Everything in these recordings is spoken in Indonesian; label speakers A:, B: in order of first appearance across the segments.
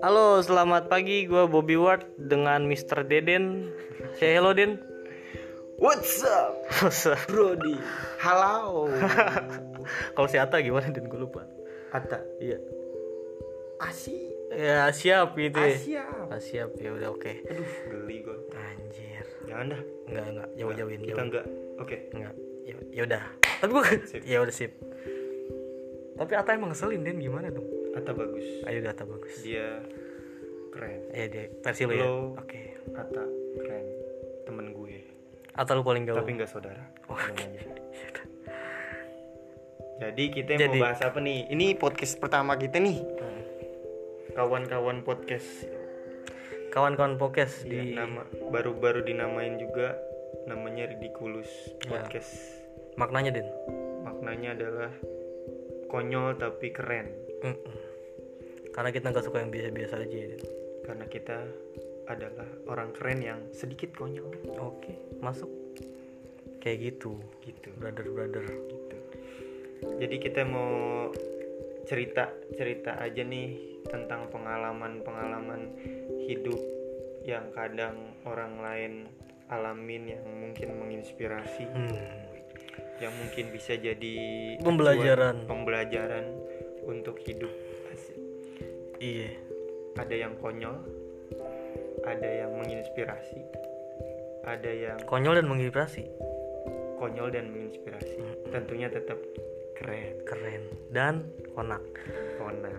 A: Halo, selamat pagi. Gue Bobby Ward dengan Mr. Deden. Say hello, Den.
B: What's up,
A: Masa-
B: Brody? Halo.
A: Kalau si Ata gimana, Den? Gue lupa.
B: Ata.
A: Iya.
B: Asi.
A: Ya, siap gitu ya.
B: Asia.
A: Ah, siap. Ya udah oke.
B: Aduh, geli gue.
A: Anjir.
B: Jangan dah.
A: Enggak, enggak. Jauh-jauhin,
B: Kita enggak. Oke.
A: Enggak. Ya, ya udah. Tapi gue ya udah sip. Tapi Ata emang ngeselin, Den. Gimana dong?
B: Ata bagus.
A: Ayo udah Ata bagus.
B: Dia keren.
A: Ya deh, versi ya.
B: Lo.
A: Oke.
B: Ata keren. Temen gue.
A: Ata lu paling gaul.
B: Tapi enggak saudara.
A: Oh.
B: Jadi kita
A: Jadi.
B: mau bahas apa nih? Ini podcast pertama kita nih. Kawan-kawan podcast.
A: Kawan-kawan podcast
B: Iya,
A: di
B: nama baru-baru dinamain juga namanya Ridiculous
A: Ya. Maknanya, Den.
B: Maknanya adalah konyol tapi keren.
A: Karena kita nggak suka yang biasa-biasa aja ya. Den.
B: karena kita adalah orang keren yang sedikit konyol
A: Oke, masuk. Kayak gitu,
B: gitu
A: brother-brother.
B: gitu jadi kita mau cerita cerita aja nih tentang pengalaman pengalaman hidup yang kadang orang lain alamin yang mungkin menginspirasi
A: Hmm.
B: Yang mungkin bisa jadi
A: Pembelajaran.
B: pembelajaran untuk hidup Asik.
A: Iya.
B: ada yang konyol ada yang menginspirasi ada yang
A: Konyol dan menginspirasi.
B: konyol dan menginspirasi tentunya tetap keren
A: Keren dan konak.
B: konak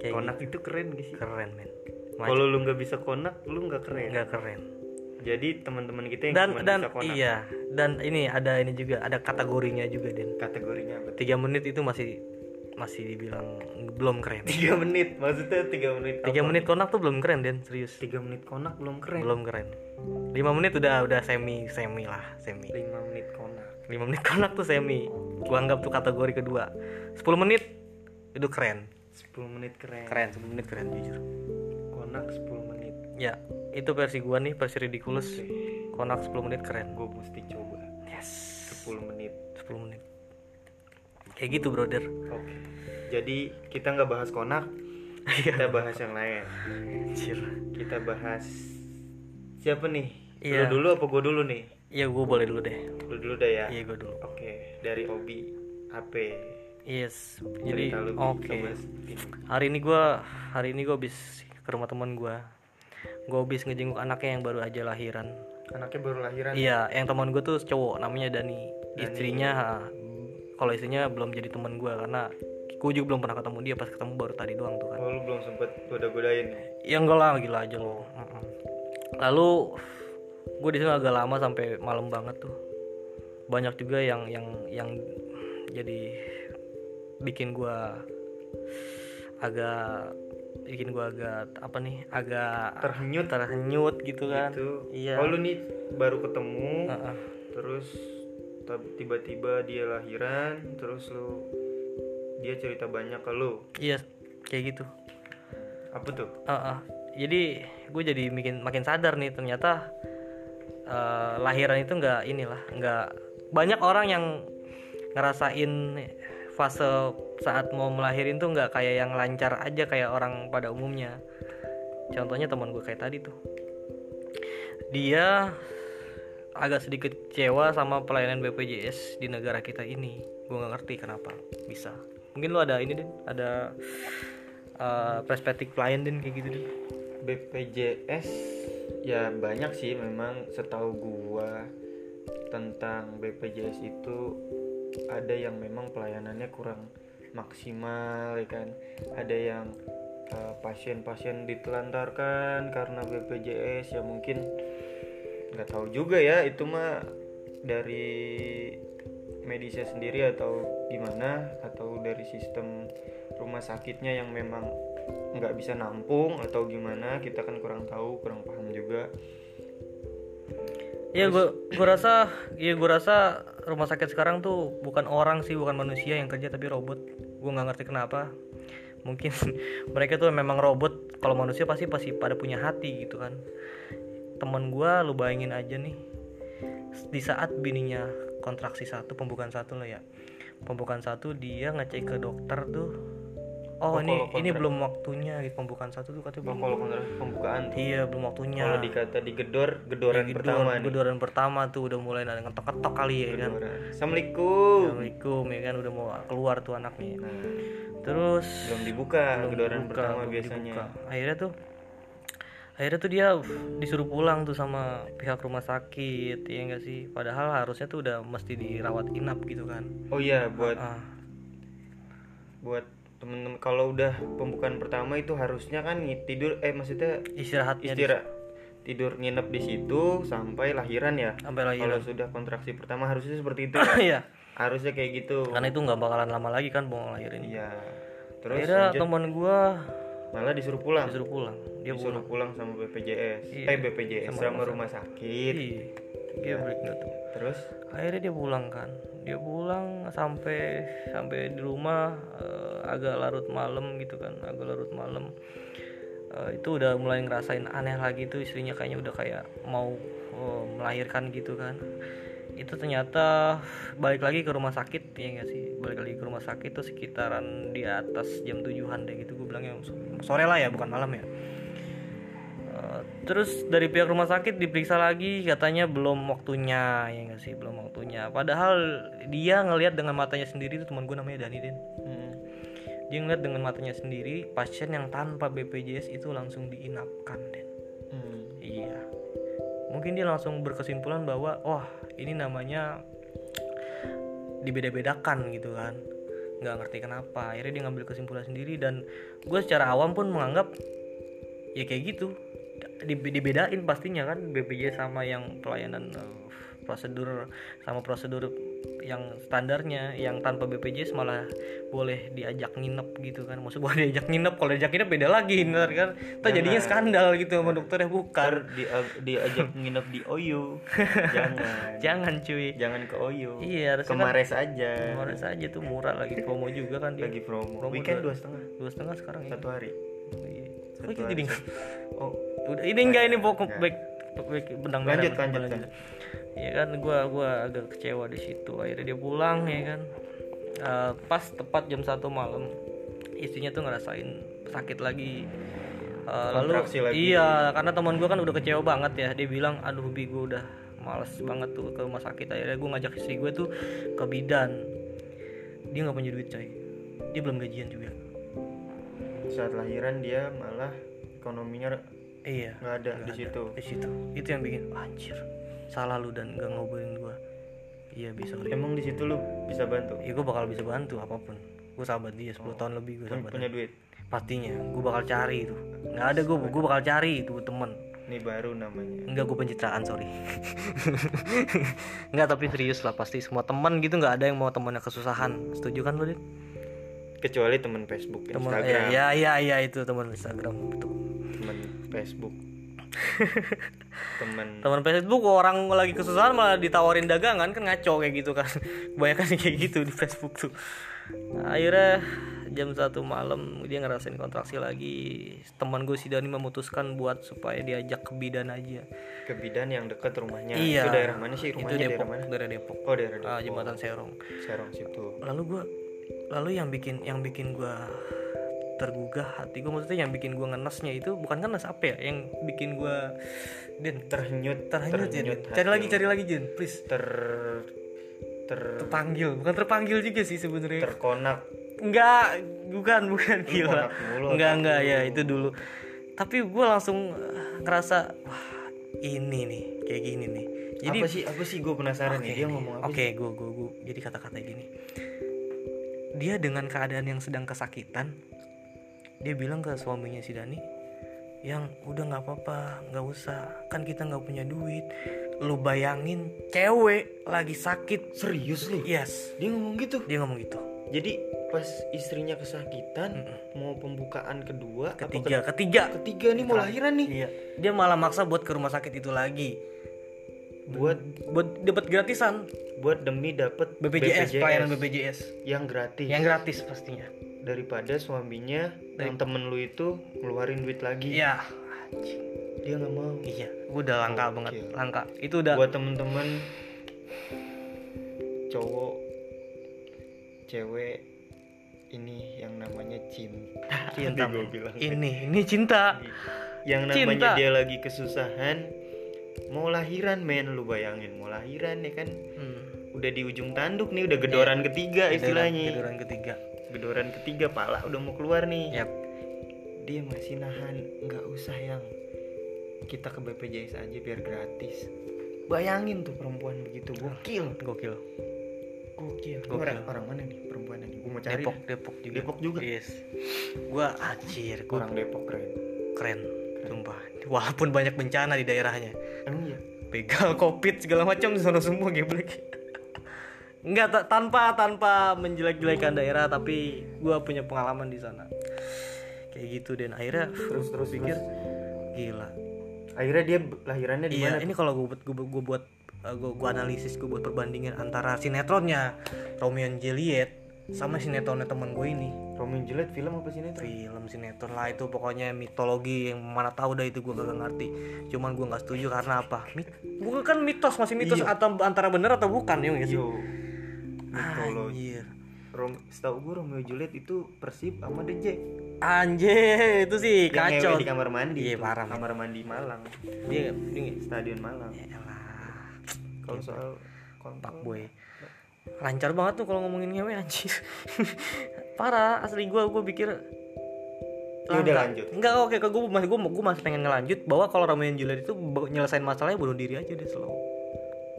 A: Kayak
B: konak itu keren gak sih
A: gitu. Keren, men.
B: kalau lu nggak bisa konak lu nggak keren
A: nggak keren.
B: Jadi teman-teman kita yang
A: Dan
B: cuma
A: dan
B: bisa konak
A: iya, dan ini ada ini juga ada kategorinya juga, Den.
B: kategorinya?
A: Tiga menit itu masih masih dibilang belum keren.
B: tiga menit maksudnya tiga menit
A: Tiga
B: apa?
A: menit konak tuh belum keren, Den. Serius.
B: tiga menit konak belum keren
A: Belum keren. Lima menit udah udah semi semi lah, semi.
B: lima menit konak
A: 5 menit konak tuh semi gua anggap tuh kategori kedua 10 menit itu keren
B: 10 menit keren
A: keren 10 menit keren jujur
B: konak 10 menit
A: ya itu versi gua nih versi ridiculous. Konak 10 menit keren.
B: Gue mesti coba.
A: Yes.
B: 10 menit.
A: 10 menit. Kayak gitu brother.
B: Oke. Jadi kita nggak bahas konak
A: Iya.
B: kita bahas yang lain.
A: Anjir.
B: kita bahas siapa nih?
A: Iya.
B: lu dulu apa gue dulu nih?
A: Iya gua boleh dulu deh.
B: Lu dulu dah ya?
A: Iya gua dulu.
B: Oke dari Obi AP
A: yes. Jadi oke.
B: ini.
A: hari ini gua hari ini gua habis ke rumah teman gua gua habis ngejenguk anaknya yang baru aja lahiran
B: anaknya baru lahiran
A: Iya, yang teman gue tuh cowok namanya Dani.
B: Dani.
A: Istrinya, kalau istrinya belum jadi teman gue karena gue juga belum pernah ketemu dia pas ketemu baru tadi doang tuh kan.
B: oh lu belum sempet goda-godain ya?
A: Ya enggak lah, gila aja lo. Lalu gue di sini agak lama sampai malam banget tuh. Banyak juga yang yang yang jadi bikin gue agak bikin gue agak apa nih agak
B: terhenyut.
A: terhenyut gitu kan.
B: Gitu.
A: Iya.
B: Oh lu nih baru ketemu
A: Heeh.
B: terus tab- tiba-tiba dia lahiran terus lu dia cerita banyak ke lu?
A: Iya kayak gitu.
B: Apa tuh?
A: Uh, uh. jadi gue jadi makin makin sadar nih ternyata uh, lahiran itu nggak inilah nggak banyak orang yang ngerasain fase saat mau melahirin tuh nggak kayak yang lancar aja kayak orang pada umumnya. Contohnya teman gue kayak tadi tuh. Dia agak sedikit kecewa sama pelayanan BPJS di negara kita ini. Gue nggak ngerti kenapa bisa. Mungkin lu ada ini deh ada uh, perspektif lain din kayak gitu din?
B: BPJS ya banyak sih memang setahu gua tentang BPJS itu ada yang memang pelayanannya kurang maksimal ya kan? Ada yang uh, pasien-pasien ditelantarkan karena BPJS ya mungkin nggak tahu juga ya itu mah dari medisnya sendiri atau gimana? Atau dari sistem rumah sakitnya yang memang nggak bisa nampung atau gimana? Kita kan kurang tahu kurang paham juga
A: ya gue gue rasa ya gue rasa rumah sakit sekarang tuh bukan orang sih bukan manusia yang kerja tapi robot. Gue nggak ngerti kenapa. Mungkin mereka tuh memang robot. Kalau manusia pasti pasti pada punya hati gitu kan. Teman gue lu bayangin aja nih. Di saat bininya kontraksi satu pembukaan satu lah ya. Pembukaan satu dia ngecek ke dokter tuh
B: Oh,
A: oh, ini ini belum waktunya gitu pembukaan satu tuh katanya
B: Oh,
A: belum.
B: Kalau kontrak pembukaan.
A: Iya belum waktunya.
B: Kalau dikata digedor gedoran
A: Gedor-
B: pertama nih.
A: gedoran pertama tuh udah mulai ada ngetok-ketok kali ya kan.
B: Gedoran. Assalamualaikum.
A: Assalamualaikum ya kan udah mau keluar tuh anaknya.
B: Nah,
A: terus
B: belum dibuka
A: belum
B: gedoran
A: dibuka,
B: pertama
A: belum
B: biasanya.
A: dibuka. akhirnya tuh akhirnya tuh dia disuruh pulang tuh sama pihak rumah sakit ya enggak sih? Padahal harusnya tuh udah mesti dirawat inap gitu kan.
B: Oh iya buat
A: ah.
B: buat temen-temen kalau udah pembukaan pertama itu harusnya kan tidur eh maksudnya
A: istirahatnya di-
B: istirahat tidur nginep di situ sampai lahiran ya.
A: Sampai
B: kalau
A: lahiran
B: sudah kontraksi pertama harusnya seperti itu ya?
A: Iya.
B: Harusnya kayak gitu.
A: Karena itu nggak bakalan lama lagi kan mau lahirin
B: iya. Terus
A: akhirnya
B: lanjut,
A: teman gua
B: malah disuruh pulang?
A: Disuruh pulang. Dia
B: disuruh
A: pulang.
B: pulang sama BPJS
A: Iya,
B: eh BPJS
A: sama
B: sama,
A: rumah
B: rumah sakit
A: Ih, geblek nggak tuh.
B: Terus?
A: Akhirnya dia pulang kan. Dia pulang sampai sampai di rumah eh, agak larut malam gitu kan agak larut malam. Eh, itu udah mulai ngerasain aneh lagi tuh istrinya kayaknya udah kayak mau eh, melahirkan gitu kan. Itu ternyata balik lagi ke rumah sakit ya nggak sih? Balik lagi ke rumah sakit tuh sekitaran di atas jam tujuhan deh gitu gue bilangnya sore lah ya bukan malam ya terus dari pihak rumah sakit diperiksa lagi katanya belum waktunya ya nggak sih? Belum waktunya. Padahal dia ngelihat dengan matanya sendiri itu teman gue namanya Dani Den
B: hmm,
A: dia ngeliat dengan matanya sendiri pasien yang tanpa BPJS itu langsung diinapkan Den
B: hmm.
A: iya. Mungkin dia langsung berkesimpulan bahwa wah ini namanya dibeda-bedakan gitu kan. Nggak ngerti kenapa. Akhirnya dia ngambil kesimpulan sendiri dan gue secara awam pun menganggap ya kayak gitu dibedain pastinya kan BPJS sama yang pelayanan eh, prosedur sama prosedur yang standarnya yang tanpa BPJS malah boleh diajak nginep gitu kan. Maksud gue diajak nginep kalau diajak nginep beda lagi ntar kan? Ntar jadinya skandal gitu sama dokternya bukan.
B: Di, diajak nginep di OYO jangan.
A: Jangan cuy.
B: Jangan ke OYO
A: iya harusnya kan
B: kemarin aja.
A: Kemarin saja tuh murah lagi. Promo juga kan dia.
B: Lagi promo,
A: Promo
B: weekend
A: dua-
B: setengah.
A: dua setengah sekarang ya.
B: Satu hari.
A: Iya.
B: Satu hari.
A: jadi
B: oh
A: udah ini enggak ini pokok
B: Enggak.
A: baik baik benang merah
B: lanjut lanjut lanjut.
A: ya kan gua gua agak kecewa di situ akhirnya dia pulang ya kan. Eh, pas tepat jam satu malam istrinya tuh ngerasain sakit lagi. Eh, lalu
B: lagi.
A: iya karena teman gua kan udah kecewa banget ya. Dia bilang aduh bi gua udah males banget tuh ke rumah sakit. Akhirnya gua ngajak istri gue tuh ke bidan. Dia nggak punya duit coy. Dia belum gajian juga.
B: Saat lahiran dia malah ekonominya
A: iya
B: nggak ada di situ.
A: Di situ. Itu yang bikin anjir salah lu dan gak ngobrolin gua. Iya bisa
B: emang di situ lu bisa bantu?
A: Ya gue bakal bisa bantu apa pun. Gue sahabat dia 10 tahun lebih gue
B: Pun-
A: sahabat
B: punya duit?
A: Pastinya gue bakal cari itu. Nggak ada gue gue bakal cari itu temen.
B: Ini baru namanya.
A: Enggak gue pencitraan sorry. Enggak tapi serius lah pasti semua teman gitu nggak ada yang mau temannya kesusahan. Setuju kan lu Dit?
B: Kecuali teman Facebook
A: teman
B: Instagram.
A: ya ya ya itu teman Instagram itu.
B: Teman Facebook. Teman
A: teman Facebook orang lagi kesusahan malah ditawarin dagangan kan ngaco kayak gitu kan. Kebanyakan kayak gitu di Facebook tuh. Nah, akhirnya jam satu malam dia ngerasain kontraksi lagi. Teman gue si Dani memutuskan buat supaya diajak ke bidan aja.
B: Ke bidan yang dekat rumahnya.
A: Iya.
B: itu daerah mana sih?
A: Itu
B: rumahnya daerah
A: Depok
B: mana?
A: daerah Depok.
B: Oh daerah Depok.
A: Ah, jembatan Serong.
B: Serong situ.
A: Lalu gue lalu yang bikin yang bikin gue tergugah hati gue maksudnya yang bikin gue ngenesnya itu bukan ngenes apa ya? Yang bikin gue Den
B: terhanyut
A: terhanyut ya cari lagi cari lagi Jen please.
B: Ter ter
A: terpanggil. Bukan terpanggil juga sih sebenarnya.
B: Terkonak.
A: Enggak bukan bukan. Gila. enggak enggak. ya itu dulu. Tapi gue langsung eh, ngerasa wah ini nih kayak gini nih. Jadi
B: apa sih apa sih gue penasaran nih? Dia
A: nih.
B: ngomong apa
A: Oke, gue gue gue jadi kata-kata gini. Dia dengan keadaan yang sedang kesakitan, dia bilang ke suaminya si Dani, yang udah nggak apa-apa, nggak usah, kan kita nggak punya duit. Lu bayangin cewek lagi sakit.
B: serius lu
A: Yes,
B: dia ngomong gitu
A: dia ngomong gitu.
B: jadi pas istrinya kesakitan mau pembukaan kedua
A: Ketiga, ketiga.
B: ke- ketiga nih mau lahiran nih
A: Iya, dia malah maksa buat ke rumah sakit itu lagi.
B: Buat
A: Buat dapat gratisan.
B: Buat demi dapet
A: BPJS, pelayanan BPJS
B: yang gratis.
A: Yang gratis pastinya.
B: daripada suaminya yang temen lu itu ngeluarin duit lagi.
A: Iya.
B: dia nggak mau.
A: Iya, gue udah langka banget, langka. Itu udah
B: buat temen-temen cowok cewek ini yang namanya cinta.
A: Cinta, men.
B: bilang.
A: Ini ini cinta.
B: Yang namanya
A: Cinta.
B: dia lagi kesusahan mau lahiran men lu bayangin mau lahiran ya kan.
A: Hmm.
B: udah di ujung tanduk nih udah gedoran ketiga istilahnya.
A: gedoran ketiga.
B: Gedoran ketiga pala udah mau keluar nih.
A: Yap.
B: Dia masih nahan nggak usah yang kita ke BPJS aja biar gratis. Bayangin tuh perempuan begitu gokil.
A: Gokil.
B: Gokil.
A: Gokil.
B: orang orang mana nih perempuan ini? Gue mau cari
A: Depok. Depok juga.
B: Depok juga?
A: yes. Gua anjir gua
B: orang Depok keren.
A: keren sumpah walaupun banyak bencana di daerahnya.
B: Emang iya?
A: Begal covid segala macam di sana semua geblek Enggak ta- tanpa tanpa menjelek-jelekan daerah tapi gua punya pengalaman di sana. Kayak gitu dan akhirnya
B: terus terus
A: pikir
B: terus.
A: gila.
B: Akhirnya dia lahirannya di
A: iya
B: mana
A: ini kalau gue buat gue gue buat gue gue analisis gue buat perbandingan antara sinetronnya Romeo and Juliet sama sinetronnya temen gue ini.
B: Romeo Juliet film apa ini
A: film sinetron lah itu pokoknya mitologi yang mana tahu dah itu gue kagak ngerti. Cuman gue nggak setuju karena apa? Mit bukan kan mitos masih mitos
B: Iya.
A: atau antara bener atau bukan ya sih?
B: Yo mitologi.
A: Anjir.
B: Rom setahu gue Romeo Juliet itu Persib sama The Jack.
A: Anjir itu sih
B: yang
A: kacau.
B: di kamar mandi
A: Iya, parah,
B: kamar mandi Malang.
A: Dia dia
B: stadion Malang. Kalau soal kontrak
A: boy lancar banget tuh kalau ngomongin ngewe anjir parah asli gue gue pikir
B: Ya udah lanjut.
A: Enggak oke ke gue masih gue gue masih pengen ngelanjut bahwa kalau Romeo and Juliet itu nyelesain masalahnya bunuh diri aja deh selalu.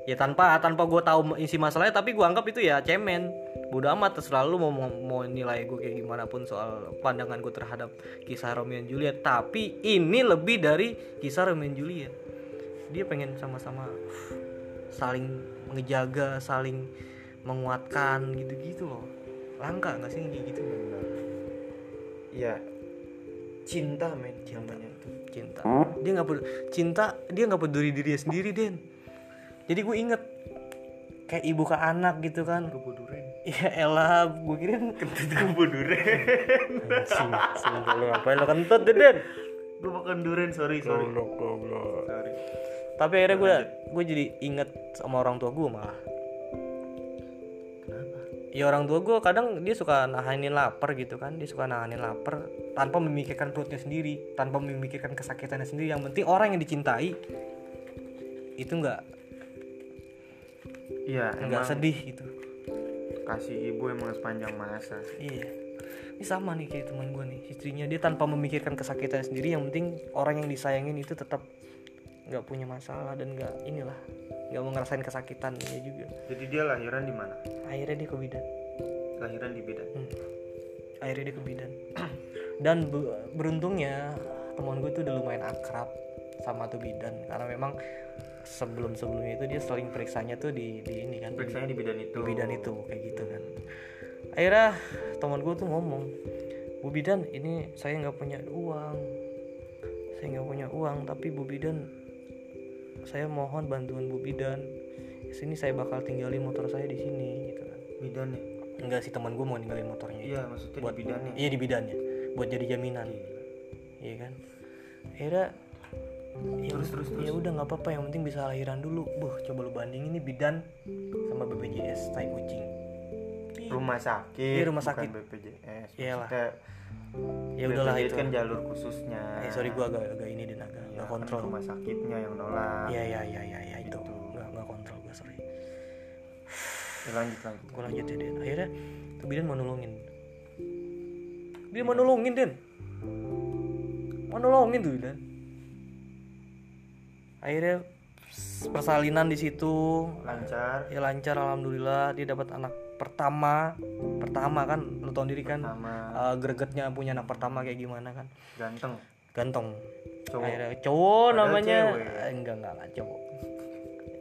A: Ya tanpa tanpa gue tahu isi masalahnya tapi gue anggap itu ya cemen. Bodoh amat terserah lu mau, mau mau nilai gue kayak gimana pun soal pandangan gue terhadap kisah Romeo and Juliet. Tapi ini lebih dari kisah Romeo and Juliet. Dia pengen sama-sama saling ngejaga, saling menguatkan gitu-gitu loh. Langka nggak sih kayak gitu?
B: ya cinta men namanya itu.
A: Cinta. Dia nggak peduli. Cinta dia nggak peduli dirinya sendiri den. Jadi gue inget kayak ibu ke anak gitu kan.
B: Keboduren
A: ya elah gue kira
B: kentut keboduren
A: sumpah lu ngapain lo kentut deh den?
B: Gue makan durian sorry sorry. Sorry
A: tapi akhirnya gue gue jadi inget sama orang tua gue malah ya orang tua gue kadang dia suka nahanin lapar gitu kan dia suka nahanin lapar tanpa memikirkan perutnya sendiri tanpa memikirkan kesakitannya sendiri yang penting orang yang dicintai itu nggak
B: iya
A: nggak
B: emang
A: sedih gitu
B: kasih ibu emang sepanjang masa
A: Iya. Ini sama nih kayak teman gue nih, istrinya dia tanpa memikirkan kesakitan sendiri, yang penting orang yang disayangin itu tetap nggak punya masalah dan nggak inilah nggak mau ngerasain kesakitannya juga.
B: jadi dia lahiran di mana
A: Akhirnya dia ke bidan.
B: lahiran di Bidan
A: Hmm. Akhirnya dia ke bidan. Dan be- beruntungnya teman gue tuh udah lumayan akrab sama tuh bidan karena memang sebelum sebelumnya itu dia sering periksanya tuh di di ini kan
B: periksanya di Bidan itu
A: di bidan itu kayak gitu kan akhirnya teman gue tuh ngomong bu bidan ini saya nggak punya uang saya nggak punya uang tapi bu bidan saya mohon bantuan bu bidan sini saya bakal tinggalin motor saya di sini gitu kan.
B: Bidan ya?
A: Enggak sih teman gue mau ninggalin motornya. Itu.
B: iya maksudnya
A: buat
B: di bidannya
A: iya di bidannya buat jadi jaminan. Iya kan? Akhirnya ya,
B: Terus, terus, terus.
A: ya udah nggak apa-apa. Yang penting bisa lahiran dulu. Buh coba lu bandingin nih bidan sama BPJS tai kucing.
B: Rumah sakit
A: Iya, rumah
B: bukan
A: sakit.
B: BPJS
A: Iyalah. Ya udahlah itu.
B: kan jalur khususnya.
A: Eh sorry gua agak agak ini dan agak
B: Ya, kan
A: kontrol.
B: rumah sakitnya yang nolak.
A: Iya iya iya iya ya,
B: Ya, lanjut lanjut.
A: Gua lanjut ya Den. Akhirnya tuh bidan mau nolongin. Dia mau nolongin Den. Mau nolongin tuh akhirnya persalinan di situ.
B: Lancar.
A: Ya lancar alhamdulillah. Dia dapat anak pertama. Pertama kan lu tau diri kan eh, gregetnya punya anak pertama kayak gimana kan.
B: Ganteng.
A: Ganteng.
B: Cowok.
A: Akhirnya cowok
B: Padahal
A: namanya.
B: cewek.
A: Eh, enggak enggak enggak cowok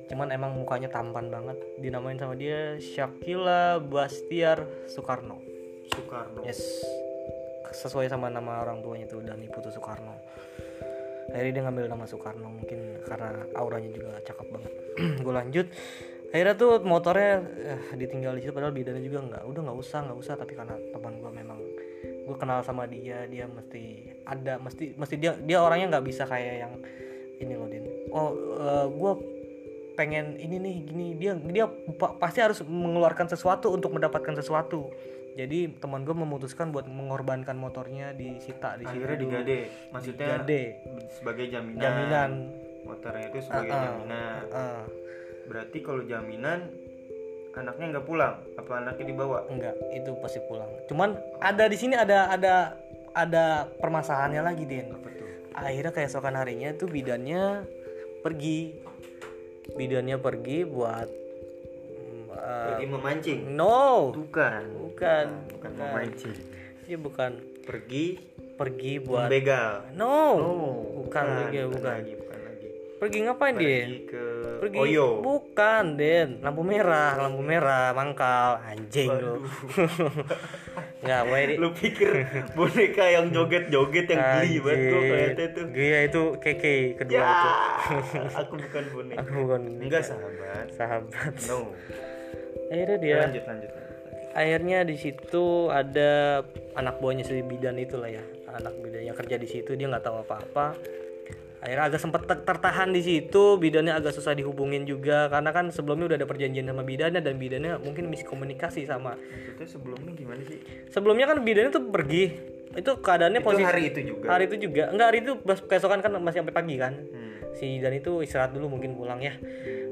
A: cuman emang mukanya tampan banget. Dinamain sama dia Shakila Bastiar Soekarno.
B: Soekarno.
A: Yes. Sesuai sama nama orang tuanya tuh Dani Putu Soekarno. Akhirnya dia ngambil nama Soekarno mungkin karena auranya juga cakep banget. Gue lanjut. Akhirnya tuh motornya eh, ditinggal di situ padahal bidannya juga nggak udah nggak usah nggak usah. Tapi karena teman gue memang gue kenal sama dia dia mesti ada mesti mesti dia dia orangnya nggak bisa kayak yang ini loh din. Oh gue pengen ini nih gini. Dia dia pa- pasti harus mengeluarkan sesuatu untuk mendapatkan sesuatu. Jadi teman gue memutuskan buat mengorbankan motornya disita di situ.
B: akhirnya digade maksudnya
A: Digade.
B: sebagai jaminan,
A: jaminan.
B: Motornya itu sebagai
A: Ah,
B: jaminan.
A: Ah,
B: berarti kalau jaminan anaknya nggak pulang? Apa anaknya dibawa?
A: Enggak itu pasti pulang. Cuman ada di sini ada ada ada permasalahannya lagi Den.
B: Apa tuh?
A: Akhirnya keesokan harinya tuh bidannya pergi bidannya pergi buat
B: pergi memancing?
A: No.
B: Bukan.
A: Bukan.
B: Bukan memancing.
A: Dia bukan.
B: Pergi
A: pergi buat
B: membegal.
A: No.
B: Oh
A: bukan bukan
B: lagi bukan lagi
A: pergi ngapain dia
B: pergi ke
A: pergi
B: Oyo.
A: Bukan Den lampu merah lampu merah mangkal. Anjing lu. Nggak boleh di
B: lu pikir boneka yang joget-joget yang geli banget gua kayaknya tuh.
A: Gaya itu keke kedua
B: ya.
A: itu.
B: aku bukan boneka.
A: Aku bukan
B: enggak sahabat.
A: Sahabat.
B: no.
A: Akhirnya dia
B: lanjut lanjut lanjut.
A: akhirnya di situ ada anak buahnya si bidan itulah ya. Anak bidan yang kerja di situ dia nggak tahu apa-apa. Akhirnya agak sempat ter- tertahan di situ, bidannya agak susah dihubungin juga karena kan sebelumnya udah ada perjanjian sama bidannya dan bidannya mungkin miskomunikasi sama.
B: maksudnya sebelumnya gimana sih
A: Sebelumnya kan bidannya tuh pergi. Itu keadaannya
B: itu
A: posisi
B: hari itu juga
A: hari itu juga. Enggak, hari itu pas keesokan kan masih sampai pagi kan.
B: Hmm.
A: si Dan itu istirahat dulu mungkin pulang ya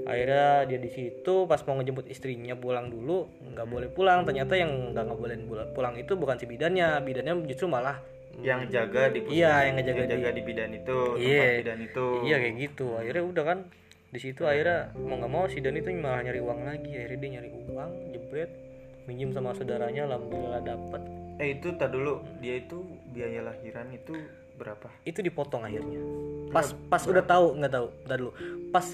A: akhirnya dia di situ pas mau ngejemput istrinya pulang dulu nggak boleh pulang ternyata yang nggak nggak boleh pulang itu bukan si bidannya bidannya justru malah
B: yang jaga di
A: Iya, yang ngejaga
B: jaga di bidan itu
A: Iya.
B: tempat bidan itu.
A: Iya kayak gitu. Akhirnya udah kan di situ akhirnya mau nggak mau si Dan itu malah nyari uang lagi. Akhirnya dia nyari uang jebret minjem sama saudaranya alhamdulillah dapet.
B: Eh itu tak dulu dia itu biaya lahiran itu berapa?
A: Itu dipotong akhirnya. Pas pas udah tahu nggak tahu. Udah dulu. Pas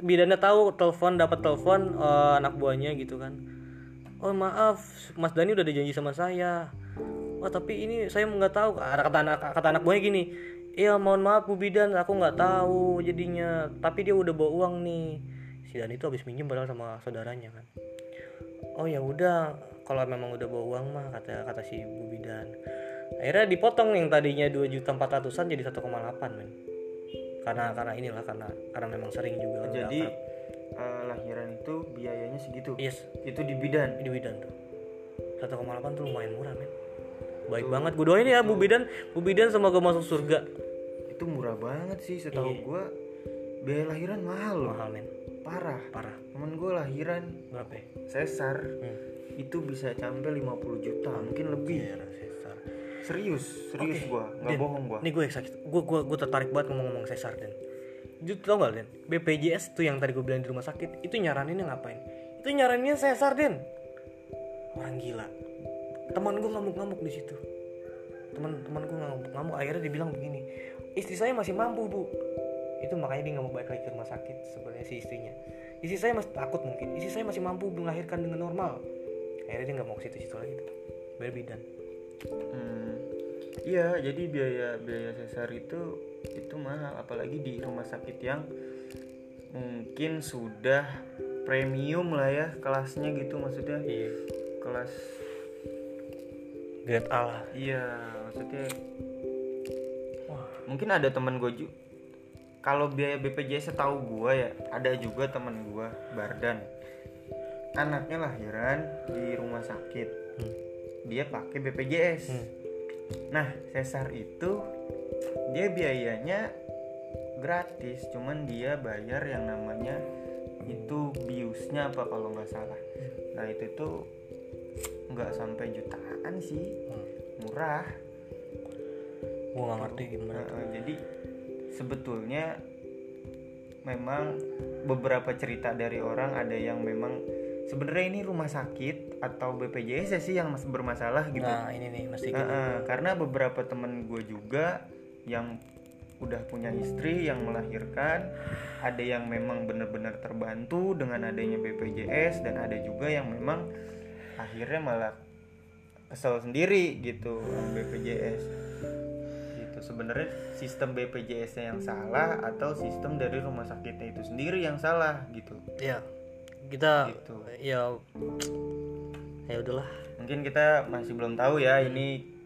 A: bidannya tahu telepon dapat telepon eh, anak buahnya gitu kan. Oh maaf mas Dani udah ada janji sama saya oh tapi ini saya nggak tahu. Kata anak kata anak buahnya gini iya mohon maaf Bu Bidan aku nggak tahu jadinya. Tapi dia udah bawa uang nih. Si Dan itu habis minjem padahal sama saudaranya kan. Oh ya udah kalau memang udah bawa uang mah kata kata si Bu Bidan. Akhirnya dipotong yang tadinya 2 juta 400an jadi 1,8 men. Karena karena inilah karena karena memang sering juga udah
B: jadi eh, lahiran itu biayanya segitu?
A: Yes.
B: Itu di bidan?
A: Di Bidan tuh. 1,8 tuh lumayan murah men baik banget gue doain ya Bu Bidan Bu Bidan semoga masuk surga
B: itu murah banget sih setahu
A: Iya.
B: gua biaya lahiran mahal loh
A: mahal men
B: parah
A: parah
B: temen gua lahiran
A: berapa ya?
B: sesar
A: Hmm.
B: itu bisa sampai 50 juta mungkin lebih
A: Iya, Sesar.
B: serius serius gua nggak
A: Den,
B: bohong gua
A: Nih gue excited. Gue gue gue tertarik banget ngomong-ngomong sesar dan. Itu tau gak Den? BPJS tuh yang tadi gue bilang di rumah sakit itu nyaraninnya ngapain? Itu nyaraninnya sesar Den. Orang gila. Teman gue ngamuk-ngamuk di situ. Teman teman gue ngamuk-ngamuk akhirnya dibilang begini. Istri saya masih mampu bu. Itu makanya dia nggak mau balik lagi ke rumah sakit sebenarnya si istrinya. Istri saya masih takut mungkin. Istri saya masih mampu melahirkan dengan normal. Akhirnya dia nggak mau ke situ-situ lagi tuh. Bayar bidan.
B: Hmm, iya jadi biaya biaya sesar itu itu mahal apalagi di rumah sakit yang mungkin sudah premium lah ya kelasnya gitu maksudnya
A: Iya.
B: kelas
A: Grade A lah.
B: iya maksudnya
A: Wah.
B: mungkin ada teman gue juga kalau biaya BPJS setahu gue ya ada juga teman gue Bardan anaknya lahiran di rumah sakit
A: Hmm.
B: dia pakai BPJS
A: Hmm.
B: nah sesar itu dia biayanya gratis cuman dia bayar yang namanya itu biusnya apa kalau nggak salah nah itu tuh nggak sampai jutaan sih
A: Hmm.
B: murah
A: Gue gak ngerti gimana.
B: Nah, jadi sebetulnya memang beberapa cerita dari orang ada yang memang sebenarnya ini rumah sakit atau BPJS sih yang mas- bermasalah gitu.
A: Nah ini nih mesti gitu.
B: eh, karena beberapa temen gue juga yang udah punya istri yang melahirkan, ada yang memang benar-benar terbantu dengan adanya BPJS dan ada juga yang memang akhirnya malah kesel sendiri gitu BPJS. Gitu sebenarnya sistem BPJS-nya yang salah atau sistem dari rumah sakitnya itu sendiri yang salah gitu.
A: Ya kita
B: Gitu.
A: ya ya udahlah.
B: Mungkin kita masih belum tahu ya ini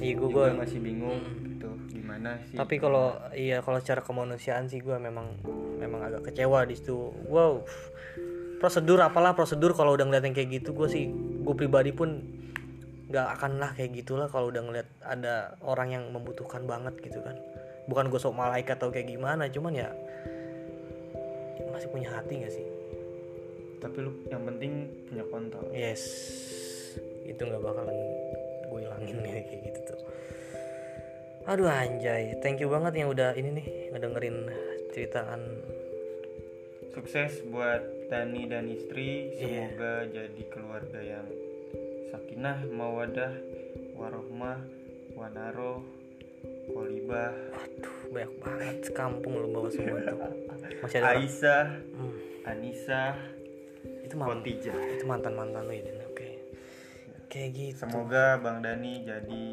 A: Iya gue
B: juga
A: gue
B: masih bingung gitu gimana gimana sih
A: tapi kalau iya kalau secara kemanusiaan sih gue memang memang agak kecewa di situ wow prosedur apalah prosedur kalau udah ngeliat yang kayak gitu. Gue sih gue pribadi pun nggak akan lah kayak gitulah kalau udah ngeliat ada orang yang membutuhkan banget gitu kan. Bukan gue sok malaikat atau kayak gimana cuman ya masih punya hati gak sih?
B: Tapi lu yang penting punya kontrol.
A: Yes. Itu nggak bakalan gue hilangin kayak gitu tuh. Aduh anjay. Thank you banget yang udah ini nih ngedengerin ceritaan
B: sukses buat Dani dan istri.
A: Iya.
B: semoga jadi keluarga yang sakinah mawadah warohmah wanaro kolibah.
A: Aduh banyak banget sekampung lu bawa semua tuh masih ada
B: Aisyah
A: Hmm,
B: Anissa
A: itu mantan. Itu mantan mantan lu ya oke. Kayak gitu.
B: Semoga Bang Dani jadi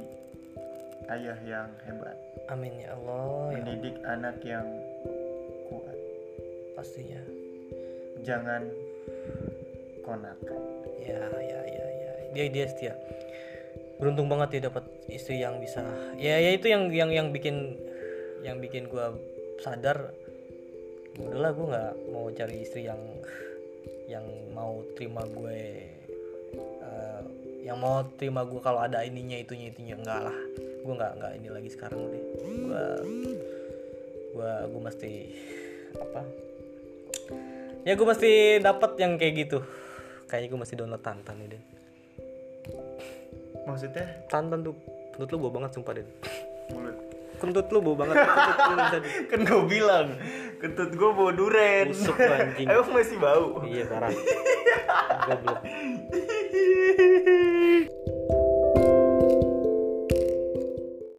B: ayah yang hebat.
A: Amin ya Allah ya
B: mendidik anak yang kuat.
A: Pastinya
B: jangan konakan.
A: Ya ya ya ya. Dia dia setia. Beruntung banget dia dapat istri yang bisa. Ya ya itu yang yang yang bikin yang bikin gua sadar. Udahlah gue nggak mau cari istri yang yang mau terima gue eh, yang mau terima gue kalau ada ininya itunya itunya. Enggak lah. Gue nggak nggak ini lagi sekarang deh. Gue gue gue mesti apa ya gue mesti dapat yang kayak gitu. Kayaknya gue masih download tantan nih Den
B: maksudnya?
A: Tantan tuh kentut lu bau banget sumpah Den
B: mulut
A: kentut lu bau banget. Kentut lu tadi
B: kan gue bilang kentut gue bau duren.
A: Busuk anjing.
B: emang masih bau?
A: Iya parah. Goblok